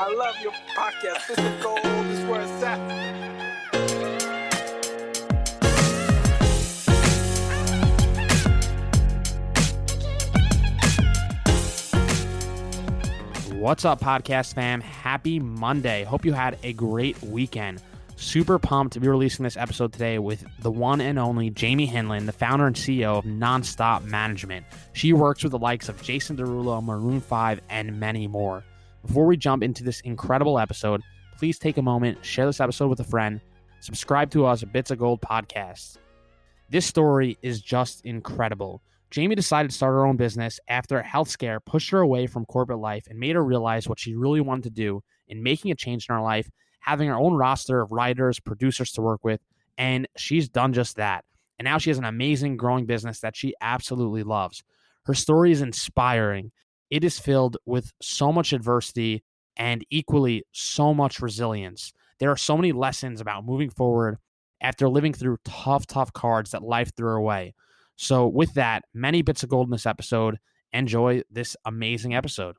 I love your podcast. This is gold. This is where it's at. What's up, podcast fam? Happy Monday. Hope you had a great weekend. Super pumped to be releasing this episode today with the one and only Jamie Hinlin, the founder and CEO of Nonstop Management. She works with the likes of Jason Derulo, Maroon 5, and many more. Before we jump into this incredible episode, please take a moment, share this episode with a friend, subscribe to us at Bits of Gold Podcast. This story is just incredible. Jamie decided to start her own business after a health scare pushed her away from corporate life and made her realize what she really wanted to do in making a change in her life, having her own roster of writers, producers to work with, and she's done just that. And now she has an amazing growing business that she absolutely loves. Her story is inspiring. It is filled with so much adversity and equally so much resilience. There are so many lessons about moving forward after living through tough, tough cards that life threw away. So, with that, many bits of gold in this episode. Enjoy this amazing episode.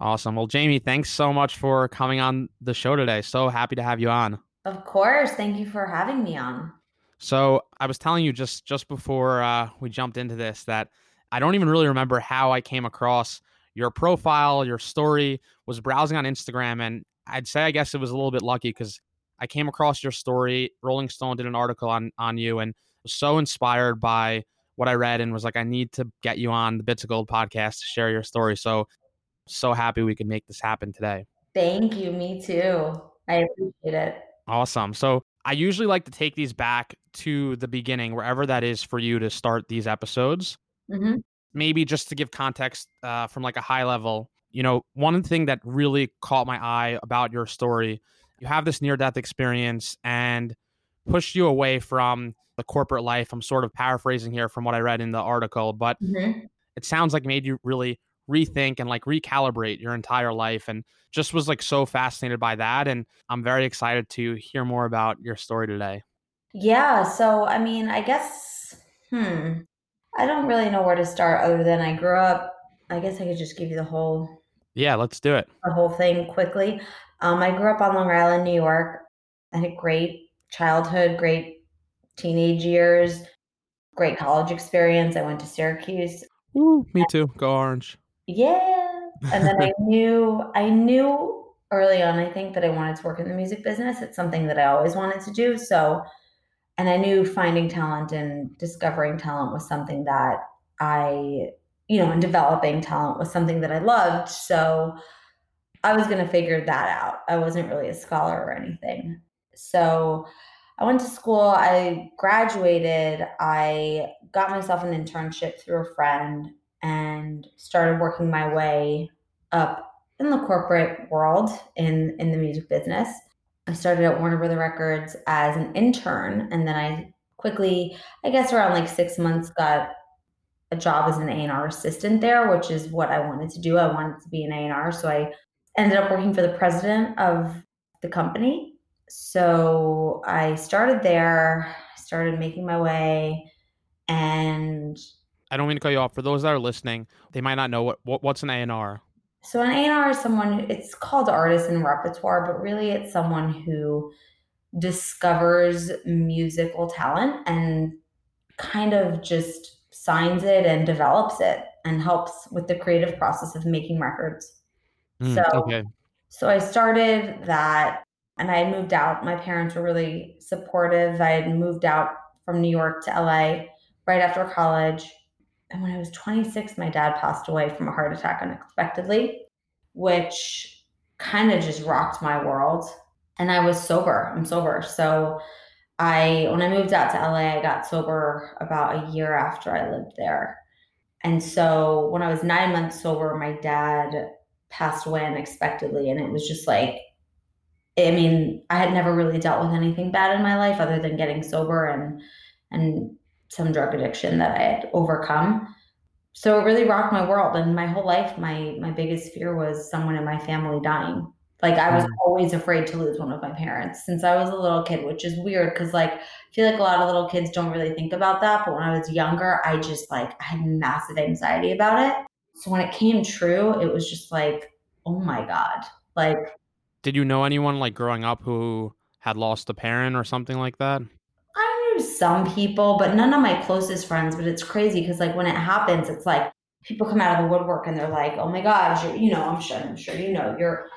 Awesome. Well, Jamie, thanks so much for coming on the show today. So happy to have you on. Of course. Thank you for having me on. So I was telling you just just before uh, we jumped into this that I don't even really remember how I came across your profile, your story. Was browsing on Instagram, and I'd say I guess it was a little bit lucky because I came across your story. Rolling Stone did an article on on you, and was so inspired by what I read, and was like, I need to get you on the Bits of Gold podcast to share your story. So so happy we could make this happen today. Thank you. Me too. I appreciate it. Awesome. So I usually like to take these back to the beginning, wherever that is for you to start these episodes. hmm Maybe just to give context uh, from like a high level. You know, one thing that really caught my eye about your story, you have this near death experience and pushed you away from the corporate life. I'm sort of paraphrasing here from what I read in the article, but hmm it sounds like made you really rethink and like recalibrate your entire life and just was like so fascinated by that and i'm very excited to hear more about your story today Yeah. So, I mean, I guess, hmm, I don't really know where to start other than I grew up. I guess I could just give you the whole yeah let's do it the whole thing quickly. Um, I grew up on Long Island, New York. I had a great childhood, great teenage years, great college experience. I went to Syracuse. Woo, me too go orange Yeah. And then I knew I knew early on, I think that I wanted to work in the music business. It's something that I always wanted to do. So, and I knew finding talent and discovering talent was something that I, you know, and developing talent was something that I loved. So I was going to figure that out. I wasn't really a scholar or anything. So I went to school, I graduated, I got myself an internship through a friend and started working my way up in the corporate world in in the music business. I started at Warner Brother Records as an intern, and then I quickly, I guess around like six months, got a job as an A&R assistant there, which is what I wanted to do. I wanted to be an A&R, so I ended up working for the president of the company. So I started there, started making my way, and i don't mean to cut you off for those that are listening they might not know what, what what's an a&r So an A&R is someone it's called artist in repertoire, but really it's someone who discovers musical talent and kind of just signs it and develops it and helps with the creative process of making records. Mm, So okay so I started that and I had moved out. My parents were really supportive. I had moved out from New York to LA right after college. And when I was 26, my dad passed away from a heart attack unexpectedly, which kind of just rocked my world. And I was sober. I'm sober. So I when I moved out to LA, I got sober about a year after I lived there. And so when I was nine months sober, my dad passed away unexpectedly. And it was just like, I mean, I had never really dealt with anything bad in my life other than getting sober and and some drug addiction that I had overcome. So it really rocked my world. And my whole life, my my biggest fear was someone in my family dying. Like I was Mm. always afraid to lose one of my parents since I was a little kid, which is weird because like I feel like a lot of little kids don't really think about that. But when I was younger, I just like I had massive anxiety about it. So when it came true, it was just like, oh my God. Like Did you know anyone like growing up who had lost a parent or something like that? Some people, but none of my closest friends. But it's crazy because like when it happens, it's like people come out of the woodwork and they're like, "Oh my gosh, you know, I'm sure, I'm sure you know, you're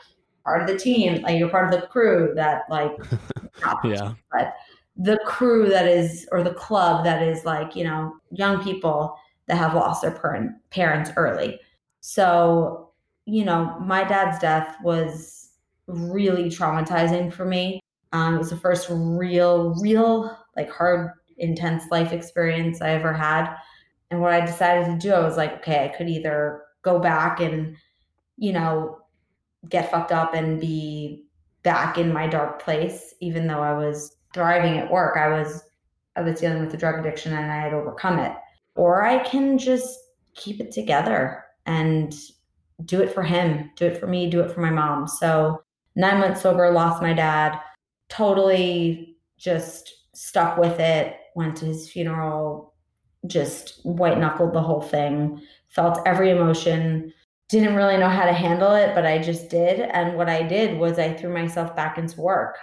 part of the team, like you're part of the crew that like, Yeah. but the crew that is or the club that is like you know young people that have lost their parent, parents early. So you know, my dad's death was really traumatizing for me. Um, it was the first real, real, like hard, intense life experience I ever had. And what I decided to do, I was like, okay, I could either go back and, you know, get fucked up and be back in my dark place, even though I was thriving at work. I was I was dealing with the drug addiction and I had overcome it. Or I can just keep it together and do it for him, do it for me, do it for my mom. So nine months sober, lost my dad, totally just stuck with it, went to his funeral, just white knuckled the whole thing, felt every emotion, didn't really know how to handle it, but I just did. And what I did was I threw myself back into work.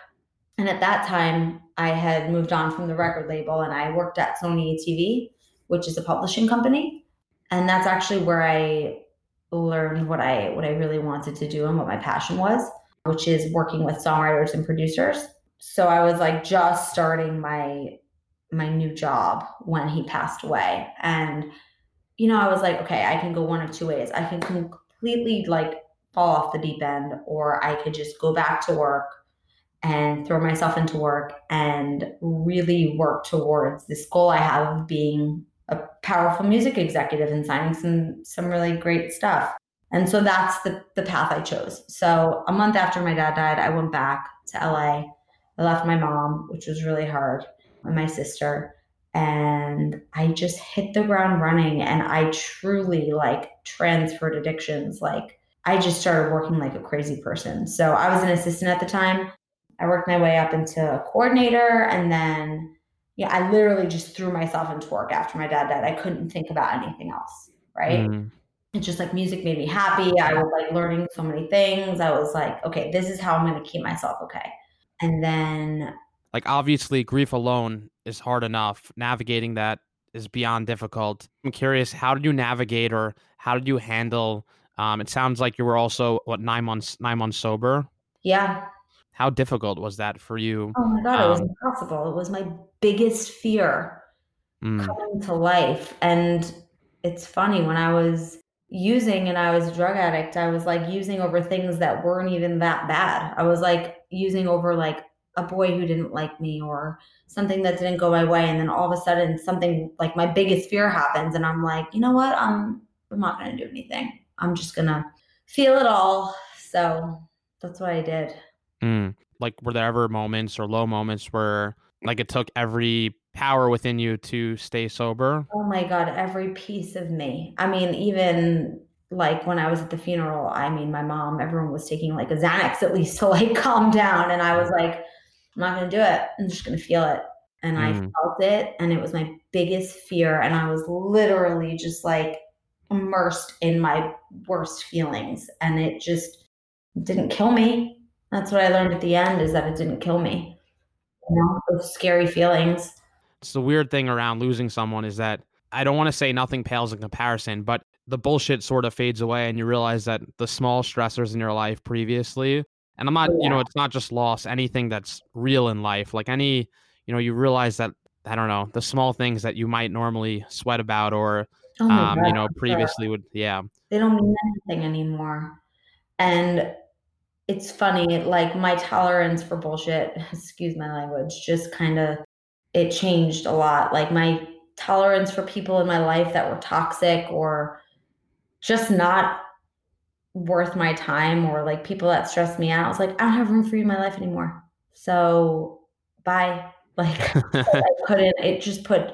And at that time, I had moved on from the record label and I worked at Sony ATV, which is a publishing company. And that's actually where I learned what I what I really wanted to do and what my passion was, which is working with songwriters and producers. So I was like just starting my my new job when he passed away and you know I was like okay I can go one of two ways I can completely like fall off the deep end or I could just go back to work and throw myself into work and really work towards this goal I have of being a powerful music executive and signing some some really great stuff. And so that's the the path I chose. So a month after my dad died, I went back to LA. I left my mom, which was really hard, and my sister, and I just hit the ground running and I truly like transferred addictions. Like I just started working like a crazy person. So I was an assistant at the time. I worked my way up into a coordinator and then yeah, I literally just threw myself into work after my dad died. I couldn't think about anything else, right? Mm. It's just like music made me happy. I was like learning so many things. I was like, okay, this is how I'm going to keep myself okay. And then, Like obviously grief alone is hard enough. Navigating that is beyond difficult. I'm curious, how did you navigate or how did you handle um it sounds like you were also what 9 months 9 months sober. yeah, How difficult was that for you? oh my God, it was Um, impossible. It was my biggest fear Mm. coming to life. And it's funny when I was using and I was a drug addict, I was like using over things that weren't even that bad. I was like using over like a boy who didn't like me or something that didn't go my way. And then all of a sudden something like my biggest fear happens and I'm like, you know what? I'm I'm not gonna do anything. I'm just gonna feel it all. So that's what I did. Mm. Like, were there ever moments or low moments where, like, it took every power within you to stay sober? Oh my God, every piece of me. I mean, even like when I was at the funeral, I mean, my mom, everyone was taking like a Xanax at least to like calm down. And I was like, I'm not going to do it. I'm just going to feel it. And I Mm. felt it. And it was my biggest fear. And I was literally just like immersed in my worst feelings. And it just didn't kill me. That's what I learned at the end is that it didn't kill me. You know, those scary feelings. It's the weird thing around losing someone is that I don't want to say nothing pales in comparison, but the bullshit sort of fades away and you realize that the small stressors in your life previously, and I'm not, you know, it's not just loss, anything that's real in life, like any, you know, you realize that, I don't know, the small things that you might normally sweat about or, Oh um, you know, for sure. previously would, yeah. they don't mean anything anymore. And it's funny, like my tolerance for bullshit, excuse my language, just kind of it changed a lot. Like my tolerance for people in my life that were toxic or just not worth my time or like people that stressed me out. I was like, I don't have room for you in my life anymore. So bye. Like I couldn't, it just put,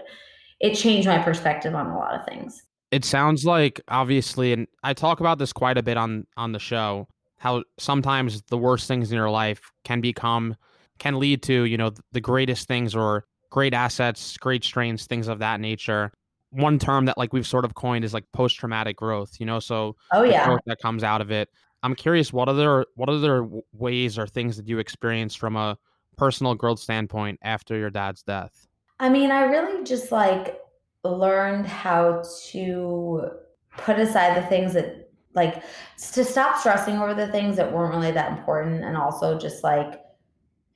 it changed my perspective on a lot of things. It sounds like obviously, and I talk about this quite a bit on on the show, how sometimes the worst things in your life can become can lead to, you know, the greatest things or great assets, great strengths, things of that nature. One term that like we've sort of coined is like post traumatic growth, you know, so Oh yeah. growth that comes out of it. I'm curious what other what other ways or things that you experienced from a personal growth standpoint after your dad's death? I mean, I really just like learned how to put aside the things that like to stop stressing over the things that weren't really that important and also just like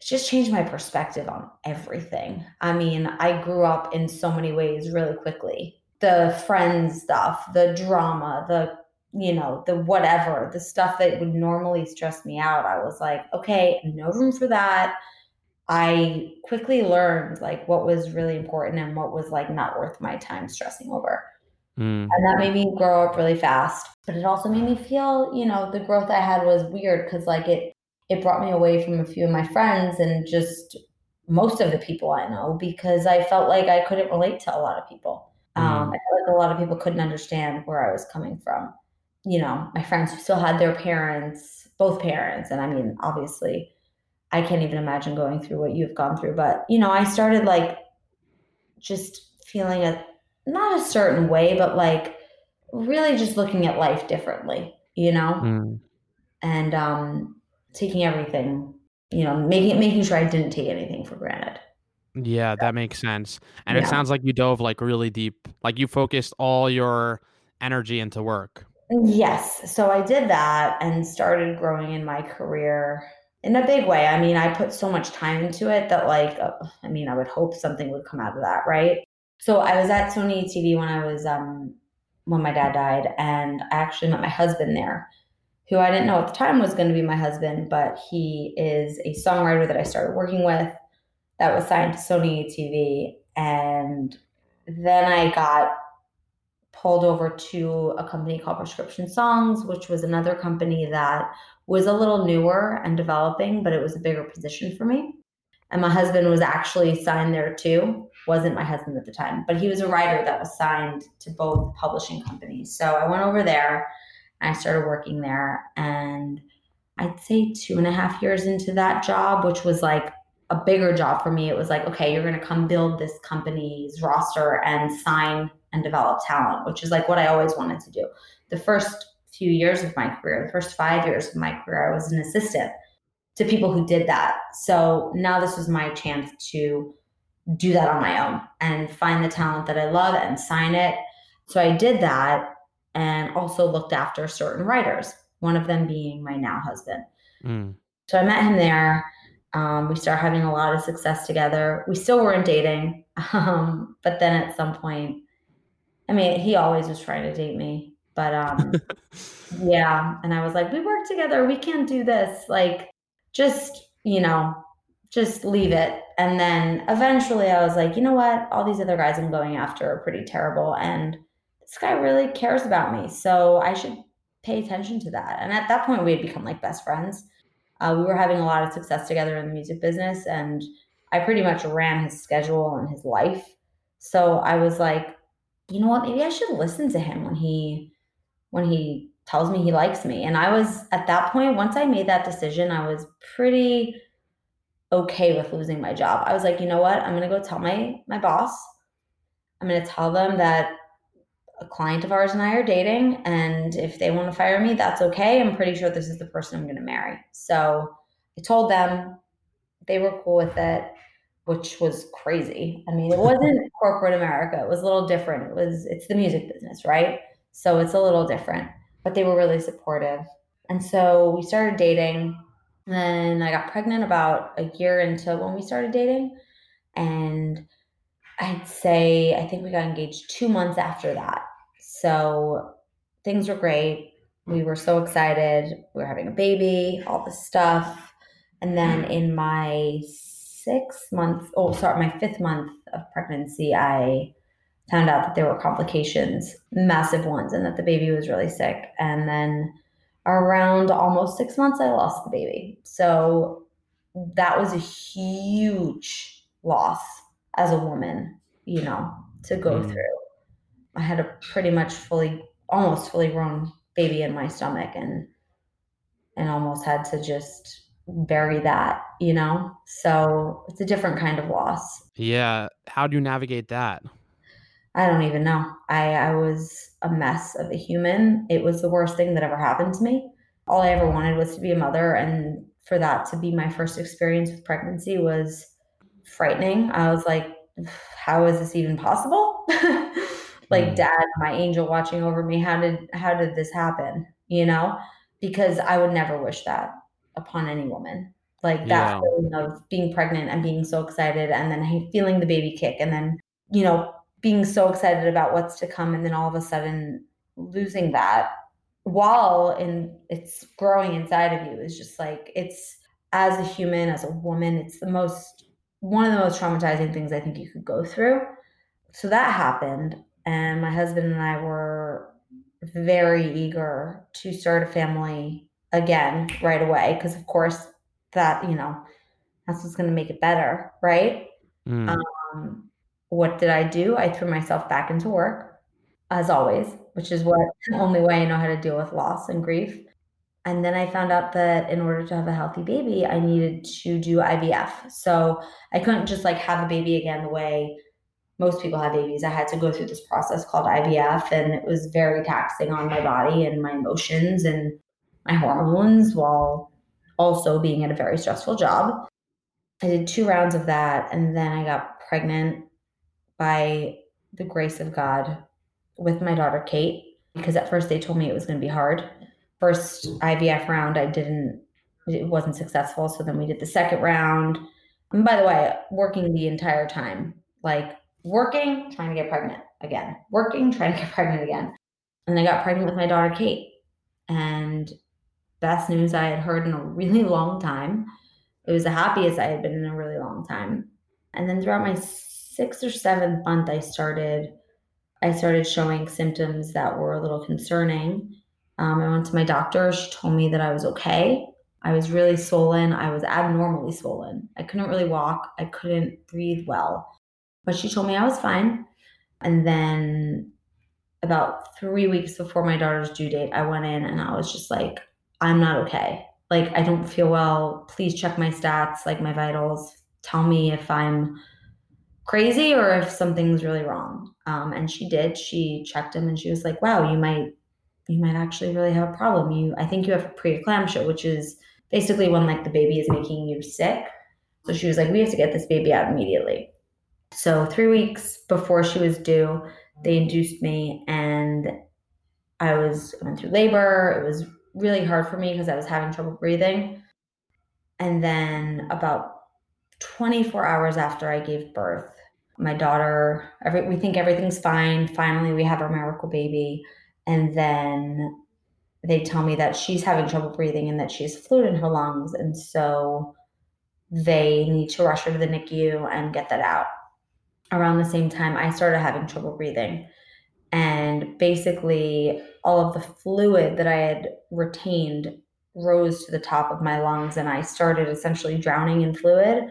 just changed my perspective on everything. I mean, I grew up in so many ways really quickly. The friends stuff, the drama, the you know, the whatever, the stuff that would normally stress me out. I was like, okay, no room for that. I quickly learned like what was really important and what was like not worth my time stressing over. Mm, And that made me grow up really fast. But it also made me feel, you know, the growth I had was weird because like it it brought me away from a few of my friends and just most of the people I know because I felt like I couldn't relate to a lot of people. Um, Mm. I felt like a lot of people couldn't understand where I was coming from. You know, my friends who still had their parents, both parents, and I mean, obviously, I can't even imagine going through what you've gone through. But you know, I started like just feeling a not a certain way, but like really just looking at life differently, you know, mm. and um, taking everything, you know, making making sure I didn't take anything for granted. Yeah, that makes sense. And it sounds like you dove like really deep. Like you focused all your energy into work. Yes, so I did that and started growing in my career in a big way. I mean, I put so much time into it that like, uh, I mean, I would hope something would come out of that, right? So I was at Sony ATV when I was um when my dad died, and I actually met my husband there, who I didn't know at the time was going to be my husband, but he is a songwriter that I started working with that was signed to Sony ATV, and then I got pulled over to a company called Prescription Songs, which was another company that was a little newer and developing, but it was a bigger position for me. And my husband was actually signed there too. Wasn't my husband at the time, but he was a writer that was signed to both publishing companies. So I went over there I started working there. And I'd say two and a half years into that job, which was like a bigger job for me, it was like, okay, you're going to come build this company's roster and sign and develop talent, which is like what I always wanted to do. The first few years of my career, the first five years of my career, I was an assistant to people who did that. So now this was my chance to do that on my own and find the talent that I love and sign it. So I did that and also looked after certain writers, one of them being my now husband. Mm. So I met him there. Um, we started having a lot of success together. We still weren't dating, um, but then at some point, I mean, he always was trying to date me, but um, yeah. And I was like, we work together. We can't do this. Like, just you know, just leave it. And then eventually, I was like, you know what? All these other guys I'm going after are pretty terrible, and this guy really cares about me, so I should pay attention to that. And at that point, we had become like best friends. Uh, we were having a lot of success together in the music business, and I pretty much ran his schedule and his life. So I was like, you know what? Maybe I should listen to him when he when he tells me he likes me. And I was at that point, once I made that decision, I was pretty okay with losing my job. I was like, you know what? I'm gonna go tell my my boss. I'm gonna tell them that a client of ours and I are dating, and if they want to fire me, that's okay. I'm pretty sure this is the person I'm gonna marry. So I told them they were cool with it, which was crazy. I mean, it wasn't corporate America. It was a little different. It was it's the music business, right? So it's a little different. But they were really supportive. And so we started dating. Then I got pregnant about a year into when we started dating. And I'd say I think we got engaged two months after that. So things were great. We were so excited. We were having a baby, all this stuff. And then in my sixth month, oh, sorry, my fifth month of pregnancy, I found out that there were complications, massive ones, and that the baby was really sick. And then around almost six months, I lost the baby. So that was a huge loss as a woman, you know, to go mm. through. I had a pretty much fully, almost fully grown baby in my stomach and and almost had to just bury that, you know? So it's a different kind of loss. Yeah. How do you navigate that? I don't even know. I, I was a mess of a human. It was the worst thing that ever happened to me. All I ever wanted was to be a mother. And for that to be my first experience with pregnancy was frightening. I was like, how is this even possible? like mm. dad, my angel watching over me. How did how did this happen? You know? Because I would never wish that upon any woman. Like that yeah. feeling of being pregnant and being so excited and then feeling the baby kick and then, you know, being so excited about what's to come and then all of a sudden losing that while in it's growing inside of you is just like it's as a human as a woman it's the most one of the most traumatizing things i think you could go through. So that happened and my husband and i were very eager to start a family again right away because of course that you know that's what's going to make it better right? Mm. um, what did i do? I threw myself back into work as always which is what the only way i know how to deal with loss and grief and then i found out that in order to have a healthy baby i needed to do ivf so i couldn't just like have a baby again the way most people have babies i had to go through this process called ivf and it was very taxing on my body and my emotions and my hormones while also being at a very stressful job. I did two rounds of that and then I got pregnant by the grace of God with my daughter Kate because at first they told me it was going to be hard. First IVF round I didn't it wasn't successful so then we did the second round. And by the way, working the entire time, like working, trying to get pregnant again, working, trying to get pregnant again. And I got pregnant with my daughter Kate. And best news I had heard in a really long time. It was the happiest I had been in a really long time. And then throughout my sixth or seventh month, I started I started showing symptoms that were a little concerning. Um, I went to my doctor. She told me that I was okay. I was really swollen. I was abnormally swollen. I couldn't really walk. I couldn't breathe well. But she told me I was fine. And then about three weeks before my daughter's due date, I went in and I was just like, I'm not okay. Like, I don't feel well. Please check my stats, like my vitals. Tell me if I'm crazy or if something's really wrong. Um, and she did. She checked him and she was like, wow, you might, you might actually really have a problem. You, I think you have preeclampsia, which is basically when like the baby is making you sick. So she was like, we have to get this baby out immediately. So three weeks before she was due, they induced me and I was went through labor. It was really hard for me because I was having trouble breathing. And then about 24 hours after I gave birth, my daughter, every, we think everything's fine. Finally, we have our miracle baby. And then they tell me that she's having trouble breathing and that she has fluid in her lungs. And so they need to rush her to the NICU and get that out. Around the same time, I started having trouble breathing. And basically, all of the fluid that I had retained rose to the top of my lungs, and I started essentially drowning in fluid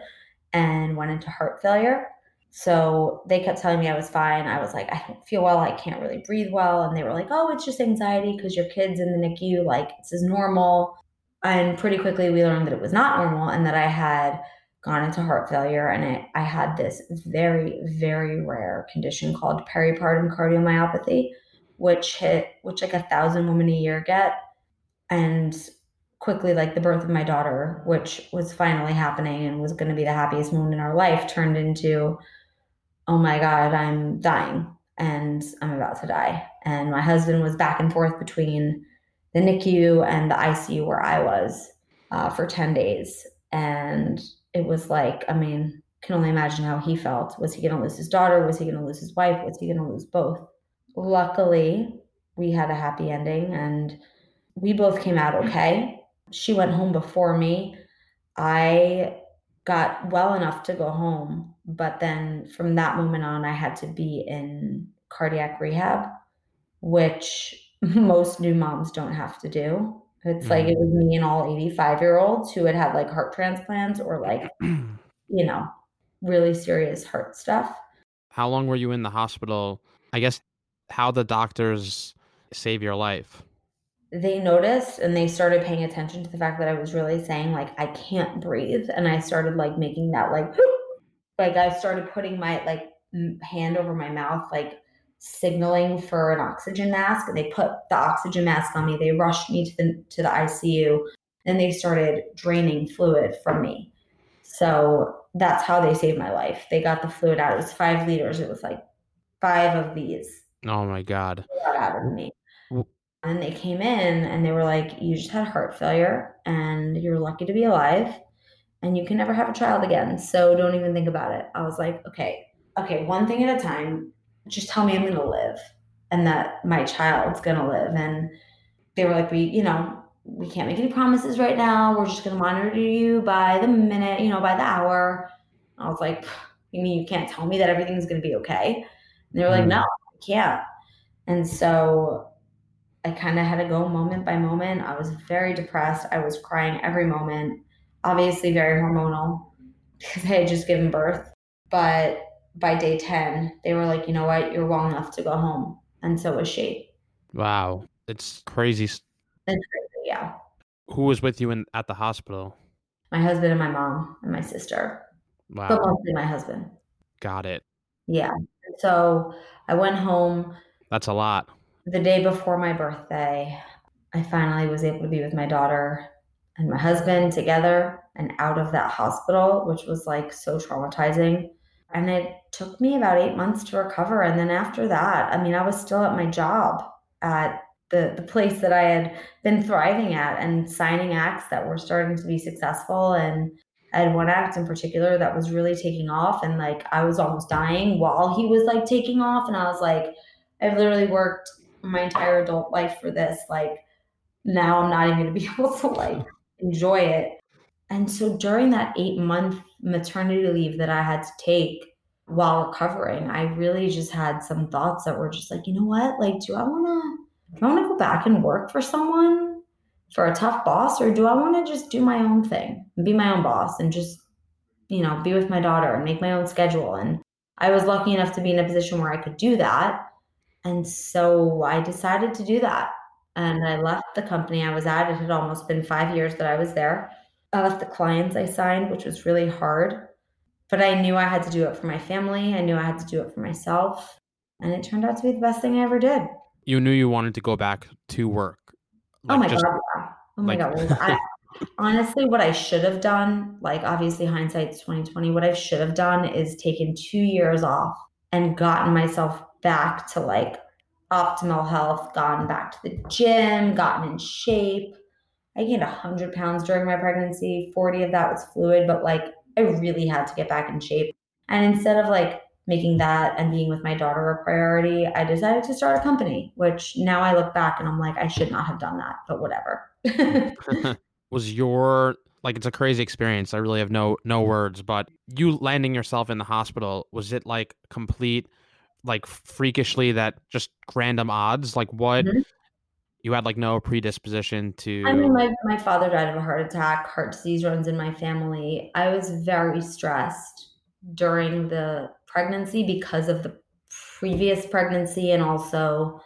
and went into heart failure. So they kept telling me I was fine. I was like, I don't feel well. I can't really breathe well. And they were like, oh, it's just anxiety because your kid's in the NICU. Like, this is normal. And pretty quickly, we learned that it was not normal and that I had gone into heart failure. And I, I had this very, very rare condition called peripartum cardiomyopathy, which hit which like a thousand women a year get and quickly like the birth of my daughter which was finally happening and was going to be the happiest moment in our life turned into oh my god i'm dying and i'm about to die and my husband was back and forth between the nicu and the icu where i was uh, for 10 days and it was like i mean can only imagine how he felt was he going to lose his daughter was he going to lose his wife was he going to lose both luckily, we had a happy ending and we both came out okay. She went home before me. I got well enough to go home. But then from that moment on, I had to be in cardiac rehab, which most new moms don't have to do. It's like mm-hmm. it was me and all 85 year olds who had had like heart transplants or like, you know, really serious heart stuff. How long were you in the hospital? I guess how the doctors save your life. They noticed and they started paying attention to the fact that I was really saying like I can't breathe and I started like making that like like I started putting my like hand over my mouth like signaling for an oxygen mask and they put the oxygen mask on me. They rushed me to the to the ICU and they started draining fluid from me. So that's how they saved my life. They got the fluid out. It was five liters. It was like five of these. Oh my God. Out of me. And they came in and they were like, You just had heart failure and you're lucky to be alive and you can never have a child again. So don't even think about it. I was like, Okay, okay, one thing at a time just tell me I'm going to live and that my child's going to live. And they were like, we, you know, we can't make any promises right now. We're just going to monitor you by the minute, you know, by the hour. I was like, you mean you can't tell me that everything's going to be okay? And they were like, mm. no, I can't. And so I kind of had to go moment by moment. I was very depressed. I was crying every moment, obviously very hormonal because I had just given birth. But by day 10, they were like, you know what, you're well enough to go home. And so was she. Wow. It's crazy. It's crazy, yeah. Who was with you in at the hospital? My husband and my mom and my sister. Wow. But mostly my husband. Got it. Yeah. So I went home. That's a lot. The day before my birthday, I finally was able to be with my daughter and my husband together and out of that hospital, which was like so traumatizing. And it took me about eight months to recover. And then after that, I mean, I was still at my job at the, the place that I had been thriving at and signing acts that were starting to be successful. And I had one act in particular that was really taking off. And like I was almost dying while he was like taking off. And I was like, I've literally worked my entire adult life for this. Like now I'm not even to be able to like enjoy it. And so during that eight month maternity leave that I had to take while recovering, I really just had some thoughts that were just like, you know what? Like, do I want to, do I want to go back and work for someone for a tough boss, or do I want to just do my own thing and be my own boss and just, you know, be with my daughter and make my own schedule? And I was lucky enough to be in a position where I could do that. And so I decided to do that. And I left the company I was at. It had almost been five years that I was there. I left the clients I signed, which was really hard. But I knew I had to do it for my family. I knew I had to do it for myself. And it turned out to be the best thing I ever did. You knew you wanted to go back to work. Oh like oh my just, God. Yeah. Oh my like... God. I, honestly, what I should have done, like obviously hindsight's 2020, what I should have done is taken two years off and gotten myself back to like optimal health, gone back to the gym, gotten in shape, I gained 100 pounds during my pregnancy. 40 of that was fluid, but like I really had to get back in shape. And instead of like making that and being with my daughter a priority, I decided to start a company, which now I look back and I'm like, I should not have done that, but whatever. was your like it's a crazy experience. I really have no no words, but you landing yourself in the hospital, was it like complete like freakishly that just random odds? Like what mm-hmm you had like no predisposition to i mean my, my father died of a heart attack heart disease runs in my family i was very stressed during the pregnancy because of the previous pregnancy and also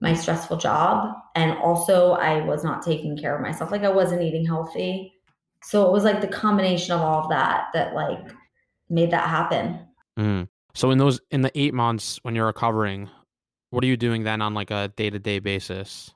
my stressful job and also i was not taking care of myself like i wasn't eating healthy so it was like the combination of all of that that like made that happen mm. So in those in the eight months when you're recovering what are you doing then on like a day-to-day basis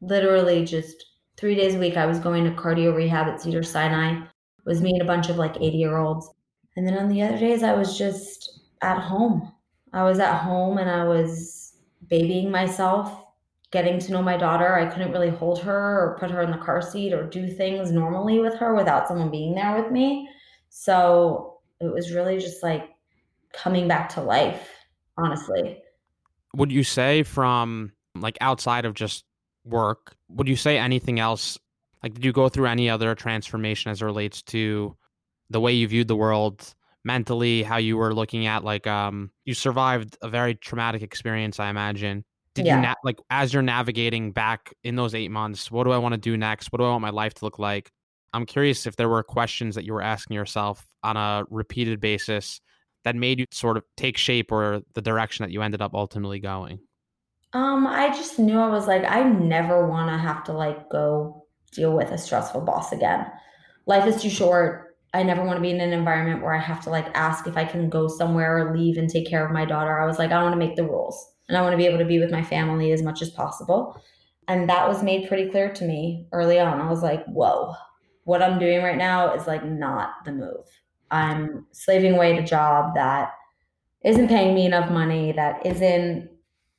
literally just three days a week. I was going to cardio rehab at Cedars-Sinai. It was me and a bunch of like 80 year olds. And then on the other days, I was just at home. I was at home and I was babying myself, getting to know my daughter. I couldn't really hold her or put her in the car seat or do things normally with her without someone being there with me. So it was really just like coming back to life, honestly. Would you say from like outside of just work, would you say anything else? Like, did you go through any other transformation as it relates to the way you viewed the world mentally, how you were looking at like um you survived a very traumatic experience, I imagine. Did Yeah. you na- like as you're navigating back in those 8 months, what do I want to do next? What do I want my life to look like? I'm curious if there were questions that you were asking yourself on a repeated basis that made you sort of take shape or the direction that you ended up ultimately going. Um, I just knew I was like, I never want to have to like go deal with a stressful boss again. Life is too short. I never want to be in an environment where I have to like ask if I can go somewhere or leave and take care of my daughter. I was like, I want to make the rules and I want to be able to be with my family as much as possible. And that was made pretty clear to me early on. I was like, whoa, what I'm doing right now is like not the move. I'm slaving away at a job that isn't paying me enough money, that isn't,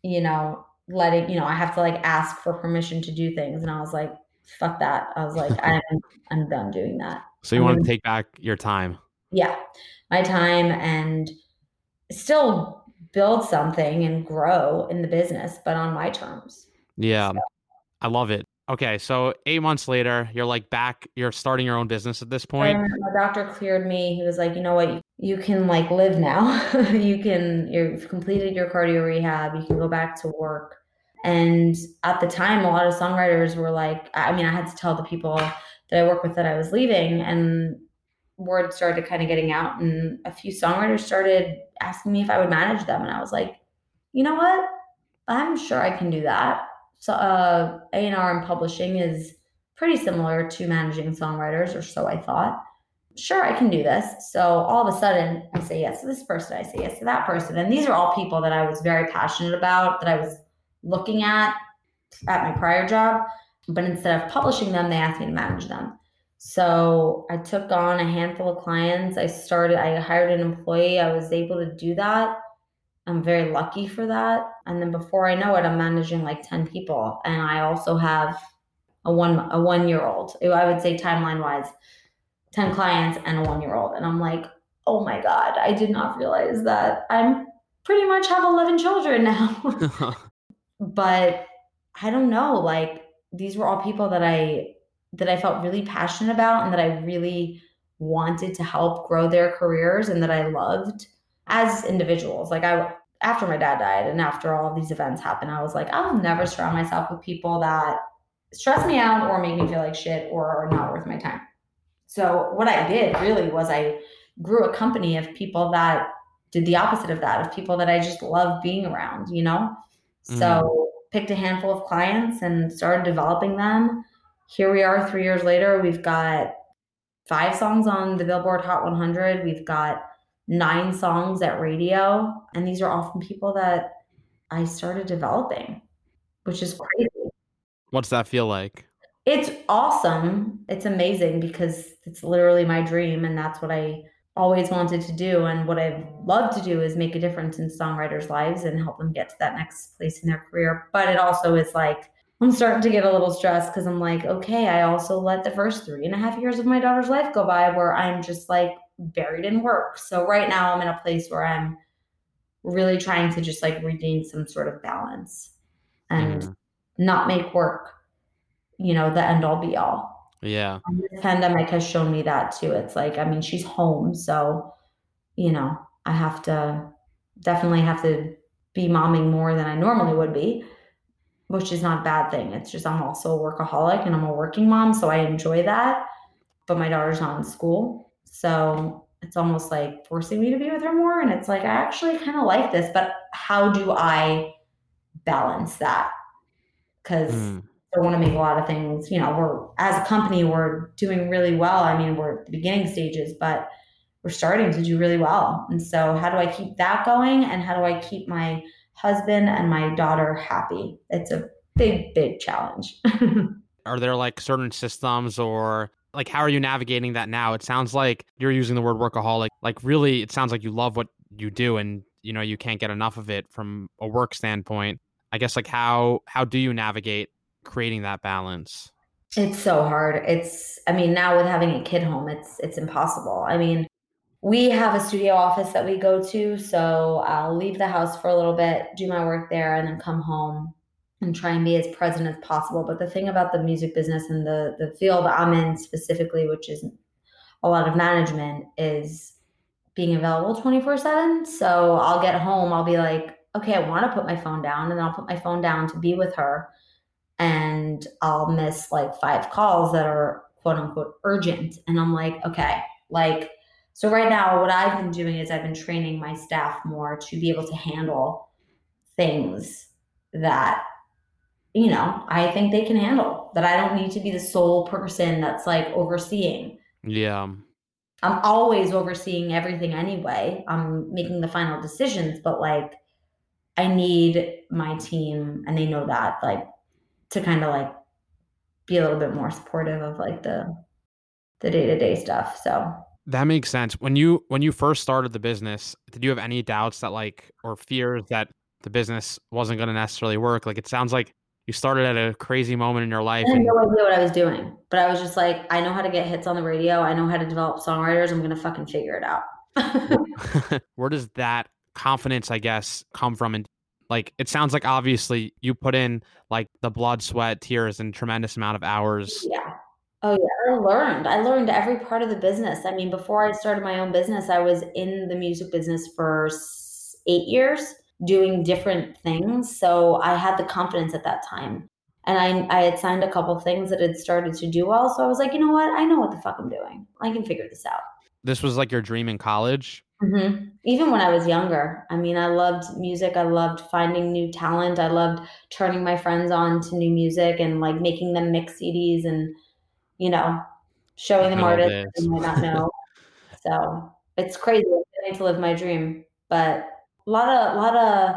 you know, letting, you know, I have to like ask for permission to do things. And I was like, fuck that. I was like, I'm I'm done doing that. So you want to mean- take back your time. Yeah. My time and still build something and grow in the business, but on my terms. Yeah. I love it. Okay, so 8 months later, you're like back, you're starting your own business at this point. And my doctor cleared me. He was like, you know what? You can like live now. you can, you've completed your cardio rehab. You can go back to work. And at the time, a lot of songwriters were like, I mean, I had to tell the people that I work with that I was leaving, and word started kind of getting out. And a few songwriters started asking me if I would manage them. And I was like, you know what? I'm sure I can do that. So, uh, A&R and publishing is pretty similar to managing songwriters, or so I thought. Sure, I can do this. So all of a sudden, I say yes to this person, I say yes to that person. And these are all people that I was very passionate about, that I was looking at at my prior job. But instead of publishing them, they asked me to manage them. So I took on a handful of clients. I started, I hired an employee. I was able to do that. I'm very lucky for that. And then before I know it, I'm managing like 10 people. And I also have a one a one year old. I would say timeline wise, 10 clients and a one year old. And I'm like, oh my God, I did not realize that I'm pretty much have 11 children now. but I don't know, like these were all people that I that I felt really passionate about and that I really wanted to help grow their careers and that I loved as individuals. Like I after my dad died and after all of these events happened, I was like, I'll never surround myself with people that stress me out or make me feel like shit or are not worth my time. So what I did really was I grew a company of people that did the opposite of that, of people that I just love being around, you know? So mm-hmm. picked a handful of clients and started developing them. Here we are 3 years later, we've got five songs on the Billboard Hot 100. We've got nine songs at radio, and these are all from people that I started developing, which is crazy. What's that feel like? It's awesome. It's amazing because it's literally my dream, and that's what I always wanted to do. And what I love to do is make a difference in songwriters' lives and help them get to that next place in their career. But it also is like, I'm starting to get a little stressed because I'm like, okay, I also let the first three and a half years of my daughter's life go by where I'm just like buried in work. So right now I'm in a place where I'm really trying to just like regain some sort of balance and Mhm. not make work, you know, the end all be all. Yeah. And this pandemic has shown me that too. It's like, I mean, she's home, so you know, I have to definitely have to be momming more than I normally would be, which is not a bad thing. It's just I'm also a workaholic and I'm a working mom, so I enjoy that. But my daughter's not in school, so it's almost like forcing me to be with her more. And it's like I actually kind of like this, but how do I balance that? Because Mm. I want to make a lot of things. You know, we're as a company, we're doing really well. I mean, we're at the beginning stages, but we're starting to do really well. And so, how do I keep that going? And how do I keep my husband and my daughter happy? It's a big, big challenge. Are there like certain systems or like how are you navigating that now? It sounds like you're using the word workaholic. Like really it sounds like you love what you do and you know you can't get enough of it from a work standpoint. I guess like how how do you navigate creating that balance? It's so hard. It's I mean, now with having a kid home, it's it's impossible. I mean, we have a studio office that we go to, so I'll leave the house for a little bit, do my work there, and then come home and try and be as present as possible. But the thing about the music business and the the field I'm in specifically, which is a lot of management is being available 24 7. So I'll get home, I'll be like, okay, I want to put my phone down, and then I'll put my phone down to be with her. And I'll miss like five calls that are quote unquote urgent. And I'm like, okay, like, so right now, what I've been doing is I've been training my staff more to be able to handle things that, you know, I think they can handle, that I don't need to be the sole person that's like overseeing. Yeah. I'm always overseeing everything anyway. I'm making the final decisions, but like, I need my team, and they know that, like, to kind of like be a little bit more supportive of like the the day to day stuff. So that makes sense. When you when you first started the business, did you have any doubts that like or fears that the business wasn't going to necessarily work? Like it sounds like you started at a crazy moment in your life. I had no idea what I was doing, but I was just like, I know how to get hits on the radio. I know how to develop songwriters. I'm going to fucking figure it out. Where does that confidence, I guess, come from? And like, it sounds like obviously you put in like the blood, sweat, tears, and tremendous amount of hours. Yeah. Oh yeah, I learned. I learned every part of the business. I mean, before I started my own business, I was in the music business for eight years doing different things. So I had the confidence at that time. And I, I had signed a couple things that had started to do well. So I was like, you know what? I know what the fuck I'm doing. I can figure this out. This was like your dream in college? Mm-hmm. Even when I was younger. I mean, I loved music. I loved finding new talent. I loved turning my friends on to new music and like making them mix CDs and, you know, showing them artists they might not know. so it's crazy to live my dream. But lot of a lot of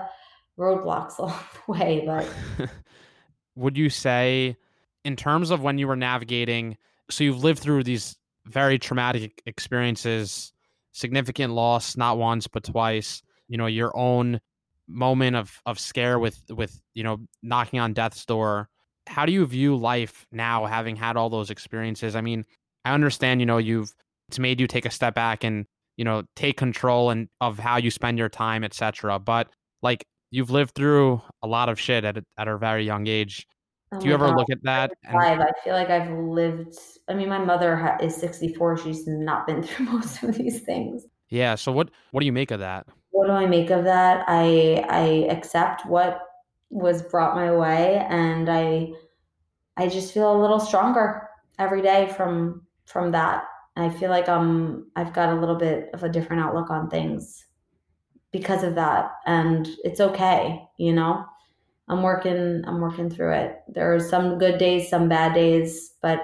roadblocks along the way. But would you say, in terms of when you were navigating, so you've lived through these very traumatic experiences, significant loss, not once but twice. You know, your own moment of of scare with with you know knocking on death's door. How do you view life now, having had all those experiences? I mean, I understand. You know, you've it's made you take a step back and you know take control and of how you spend your time etc but like you've lived through a lot of shit at a, at a very young age. Oh do you ever God. look at that and... i feel like i've lived i mean my mother ha- is 64 she's not been through most of these things. Yeah so what what do you make of that? What do i make of that? I i accept what was brought my way and i i just feel a little stronger every day from from that I feel like I'm I've got a little bit of a different outlook on things because of that and it's okay, you know. I'm working I'm working through it. There are some good days, some bad days, but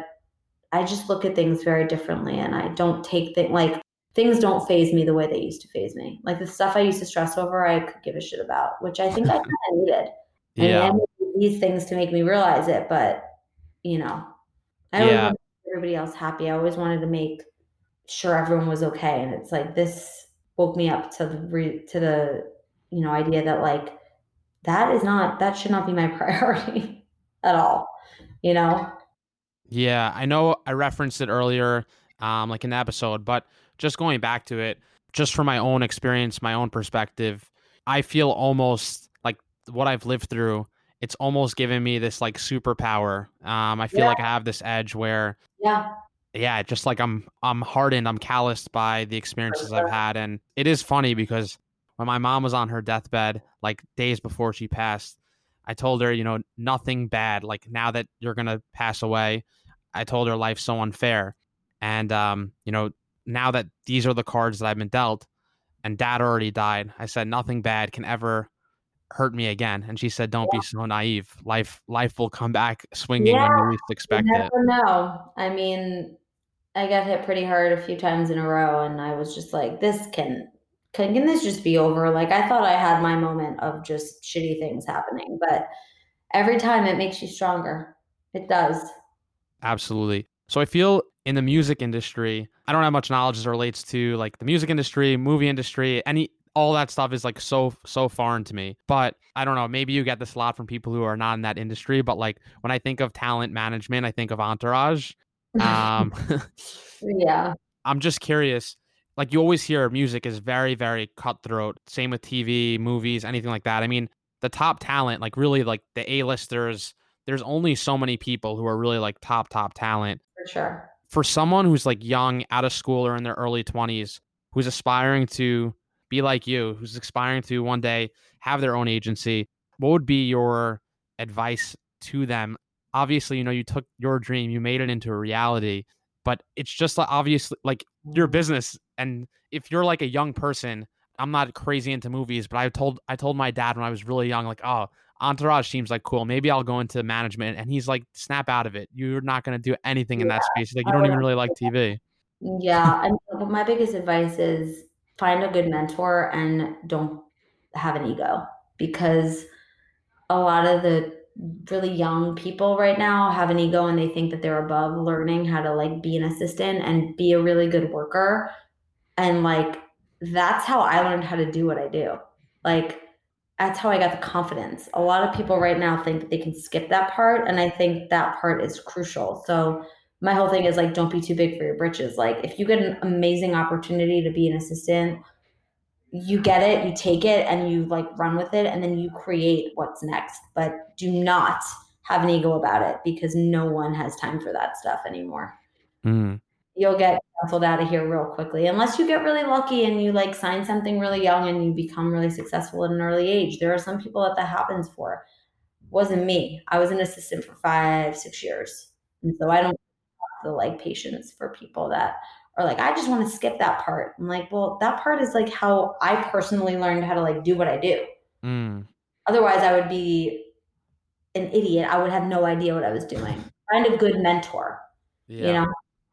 I just look at things very differently and I don't take things like things don't phase me the way they used to phase me. Like the stuff I used to stress over, I could give a shit about, which I think I kind of needed. Yeah. And these things to make me realize it, but you know, I don't yeah everybody else happy. I always wanted to make sure everyone was okay. And it's like this woke me up to the re- to the you know idea that like that is not that should not be my priority at all. You know. Yeah, I know. I referenced it earlier, um, like in the episode, but just going back to it, just from my own experience, my own perspective, I feel almost like what I've lived through it's almost given me this like superpower. Um, I feel yeah. like I have this edge where, yeah, yeah, just like I'm, I'm hardened, I'm calloused by the experiences I've had, and it is funny because when my mom was on her deathbed, like days before she passed, I told her, you know, nothing bad. Like now that you're gonna pass away, I told her life's so unfair, and um, you know, now that these are the cards that I've been dealt, and Dad already died, I said nothing bad can ever hurt me again. And she said, "Don't yeah. be so naive. Life, life will come back swinging yeah, when you least expect you never it." No, I mean, I got hit pretty hard a few times in a row, and I was just like, "This can." Can, can this just be over? Like I thought I had my moment of just shitty things happening, but every time it makes you stronger. It does. Absolutely. So I feel in the music industry, I don't have much knowledge as it relates to like the music industry, movie industry, any all that stuff is like so so foreign to me. But I don't know, maybe you get this a lot from people who are not in that industry, but like when I think of talent management, I think of entourage. Um Yeah. I'm just curious. Like you always hear music is very very cutthroat. Same with TV, movies, anything like that. I mean, the top talent, like really like the A-listers, there's only so many people who are really like top top talent. For sure. for someone who's like young, out of school, or in their early 20s, who's aspiring to be like you, who's aspiring to one day have their own agency, what would be your advice to them? Obviously, you know, you took your dream, you made it into a reality, but it's just like obviously like your business. And if you're like a young person, I'm not crazy into movies, but I told I told my dad when I was really young, like, oh, Entourage seems like cool. Maybe I'll go into management. And he's like, snap out of it. You're not going to do anything in that space. Like, you don't even really like TV. Yeah. And uh, my biggest advice is find a good mentor and don't have an ego because a lot of the really young people right now have an ego and they think that they're above learning how to like be an assistant and be a really good worker. And like, that's how I learned how to do what I do. Like, that's how I got the confidence. A lot of people right now think that they can skip that part. And I think that part is crucial. So, my whole thing is like, don't be too big for your britches. Like, if you get an amazing opportunity to be an assistant, you get it, you take it, and you like run with it, and then you create what's next. But do not have an ego about it because no one has time for that stuff anymore. Mm. You'll get canceled out of here real quickly unless you get really lucky and you like sign something really young and you become really successful at an early age. There are some people that that happens for. Wasn't me. I was an assistant for five, six years, and so I don't the like patience for people that are like, I just want to skip that part. I'm like, well, that part is like how I personally learned how to like do what I do. Mm. Otherwise, I would be an idiot. I would have no idea what I was doing. Find a good mentor. Yeah. You know,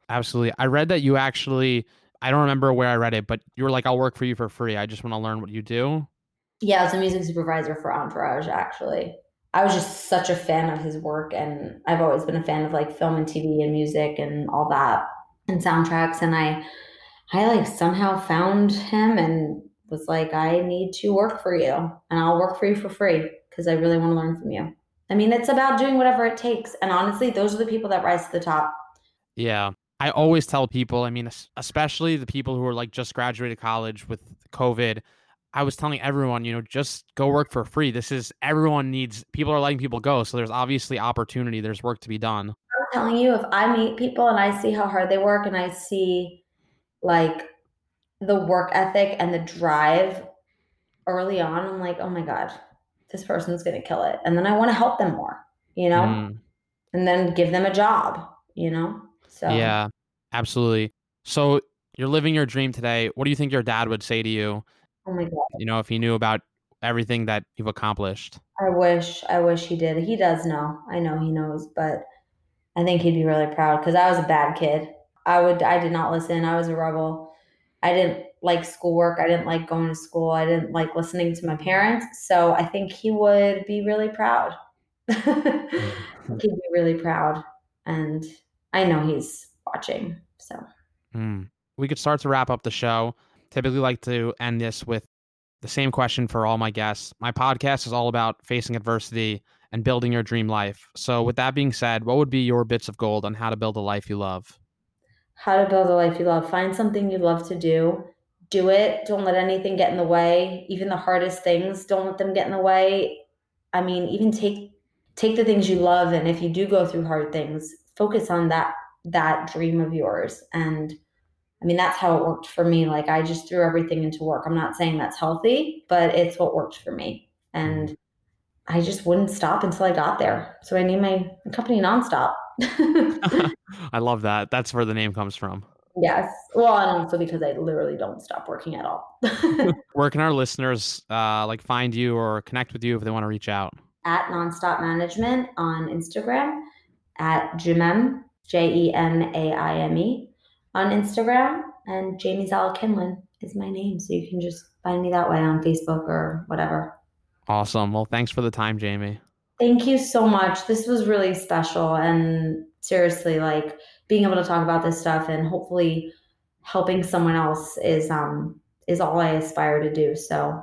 Absolutely. I read that you actually, I don't remember where I read it, but you were like, I'll work for you for free. I just want to learn what you do. Yeah, I was a music supervisor for Entourage, actually. I was just such a fan of his work, and I've always been a fan of like film and TV and music and all that and soundtracks. And I, I like somehow found him and was like, I need to work for you, and I'll work for you for free because I really want to learn from you. I mean, it's about doing whatever it takes. And honestly, those are the people that rise to the top. Yeah. I always tell people, I mean, especially the people who are like just graduated college with COVID, I was telling everyone, you know, just go work for free. This is everyone needs people are letting people go. So there's obviously opportunity, there's work to be done. I'm telling you, if I meet people and I see how hard they work and I see like the work ethic and the drive early on, I'm like, oh my God, this person's going to kill it. And then I want to help them more, you know, mm. and then give them a job, you know? So, yeah, absolutely. So you're living your dream today. What do you think your dad would say to you? Oh my God. You know, if he knew about everything that you've accomplished. I wish, I wish he did. He does know. I know he knows, but I think he'd be really proud because I was a bad kid. I would, I did not listen. I was a rebel. I didn't like schoolwork. I didn't like going to school. I didn't like listening to my parents. So I think he would be really proud. He'd be really proud. And I know he's watching. So mm. we could start to wrap up the show. Typically, like to end this with the same question for all my guests. My podcast is all about facing adversity and building your dream life. So, with that being said, what would be your bits of gold on how to build a life you love? How to build a life you love. Find something you love to do. Do it. Don't let anything get in the way. Even the hardest things, don't let them get in the way. I mean, even take take the things you love and if you do go through hard things, focus on that that dream of yours and I mean, that's how it worked for me. Like, I just threw everything into work. I'm not saying that's healthy, but it's what worked for me. And I just wouldn't stop until I got there. So I named my company Nonstop. I love that. That's where the name comes from. Yes. Well, and also because I literally don't stop working at all. where can our listeners uh, like find you or connect with you if they want to reach out? At Nonstop Management on Instagram at Jemame, J E M A I M E, on Instagram. And Jamie Zala Kinlan is my name. So you can just find me that way on Facebook or whatever. Awesome. Well, thanks for the time, Jamie. Thank you so much. This was really special. And seriously, like being able to talk about this stuff and hopefully helping someone else is um is all I aspire to do. So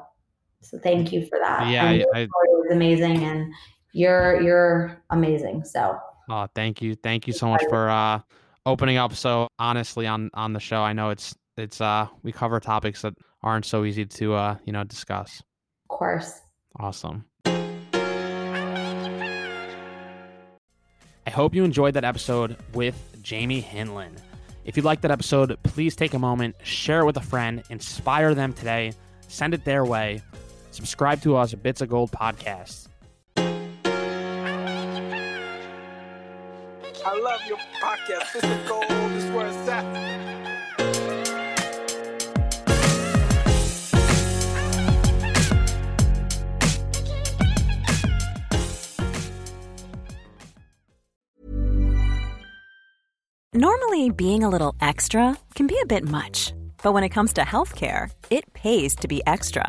so thank you for that. Yeah, and I, it was amazing and you're you're amazing. So Oh, thank you. Thank you so much for uh, opening up so honestly on on the show. I know it's it's uh we cover topics that aren't so easy to uh, you know, discuss. Of course. Awesome. I hope you enjoyed that episode with Jamie Kinlan. If you liked that episode, please take a moment, share it with a friend, inspire them today, send it their way. Subscribe to us at Bits of Gold Podcast. I love your podcast. This is gold. This is where it's at. Normally, being a little extra can be a bit much, but when it comes to healthcare, it pays to be extra.